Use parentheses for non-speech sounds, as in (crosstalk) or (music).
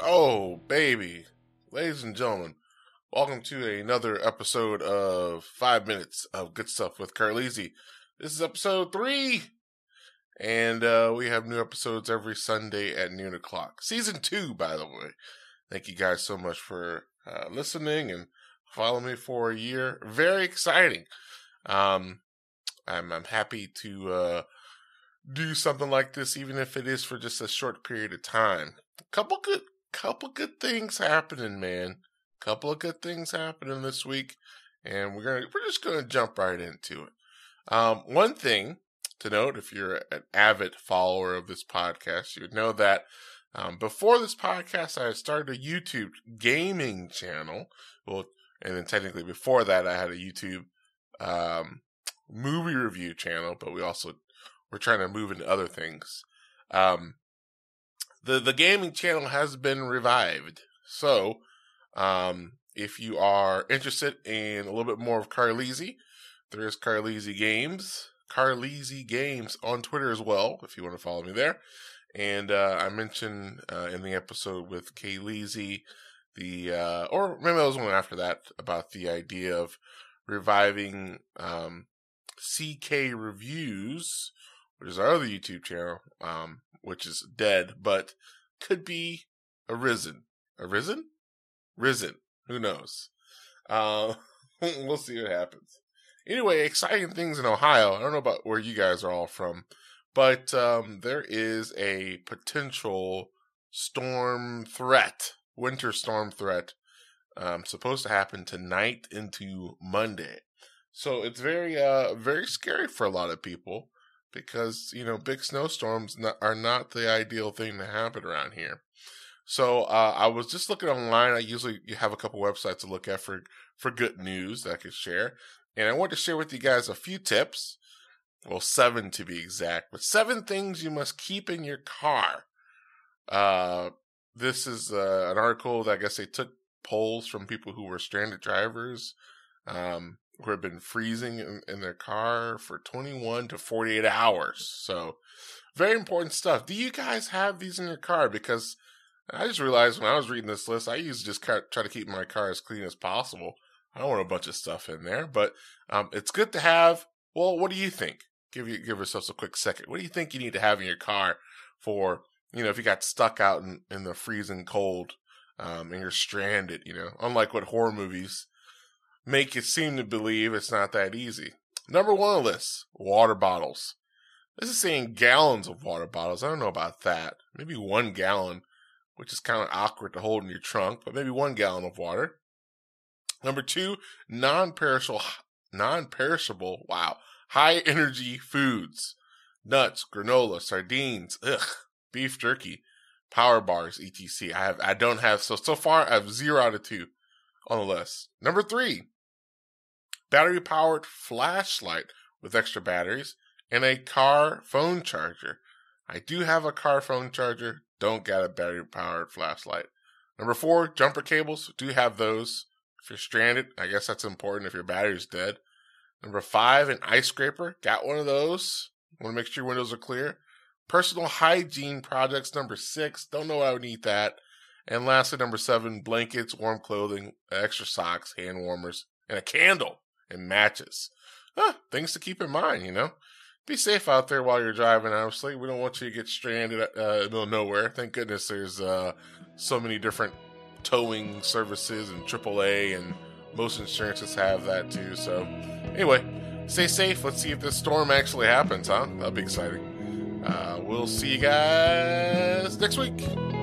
Oh, baby. Ladies and gentlemen, welcome to another episode of Five Minutes of Good Stuff with Carlisi. This is episode three. And uh, we have new episodes every Sunday at noon o'clock. Season two, by the way. Thank you guys so much for uh, listening and following me for a year. Very exciting. Um, I'm, I'm happy to uh, do something like this, even if it is for just a short period of time. A couple good, couple good things happening, man. Couple of good things happening this week, and we're gonna we're just gonna jump right into it. Um, one thing to note, if you're an avid follower of this podcast, you would know that um, before this podcast, I started a YouTube gaming channel. Well, and then technically before that, I had a YouTube um, movie review channel, but we also we're trying to move into other things. Um, the the gaming channel has been revived, so um, if you are interested in a little bit more of Carlisi, there is Carlisi Games, Carlisi Games on Twitter as well. If you want to follow me there, and uh, I mentioned uh, in the episode with Kayleezy the uh, or maybe that was one after that about the idea of reviving um, CK Reviews, which is our other YouTube channel, um, which is dead, but could be arisen. Arisen? Risen. Who knows? Uh, (laughs) we'll see what happens. Anyway, exciting things in Ohio. I don't know about where you guys are all from, but um, there is a potential storm threat, winter storm threat, um, supposed to happen tonight into Monday. So it's very, uh, very scary for a lot of people because you know big snowstorms are not the ideal thing to happen around here. So uh, I was just looking online. I usually have a couple websites to look at for for good news that I could share, and I want to share with you guys a few tips. Well, seven to be exact, but seven things you must keep in your car. Uh, this is uh, an article that I guess they took polls from people who were stranded drivers. Um, who have been freezing in, in, their car for 21 to 48 hours. So, very important stuff. Do you guys have these in your car? Because I just realized when I was reading this list, I used to just try to keep my car as clean as possible. I don't want a bunch of stuff in there, but um, it's good to have. Well, what do you think? Give you give yourselves a quick second. What do you think you need to have in your car for you know if you got stuck out in, in the freezing cold um, and you're stranded? You know, unlike what horror movies make you seem to believe it's not that easy. Number one on the list, water bottles. This is saying gallons of water bottles. I don't know about that. Maybe one gallon, which is kind of awkward to hold in your trunk, but maybe one gallon of water. Number two, non-perishable, non-perishable, wow, high energy foods. Nuts, granola, sardines, ugh, beef jerky, power bars, etc. I have, I don't have, so, so far I have zero out of two on the list. Number three, battery powered flashlight with extra batteries, and a car phone charger. I do have a car phone charger, don't get a battery powered flashlight. Number four, jumper cables. Do have those. If you're stranded, I guess that's important if your battery's dead. Number five, an ice scraper. Got one of those. Want to make sure your windows are clear. Personal hygiene products. Number six. Don't know why I would need that. And lastly, number seven, blankets, warm clothing, extra socks, hand warmers, and a candle and matches. Huh, things to keep in mind, you know. Be safe out there while you're driving, obviously. We don't want you to get stranded uh, in the middle of nowhere. Thank goodness there's uh, so many different towing services and AAA, and most insurances have that too. So, anyway, stay safe. Let's see if this storm actually happens, huh? That'll be exciting. Uh, we'll see you guys next week.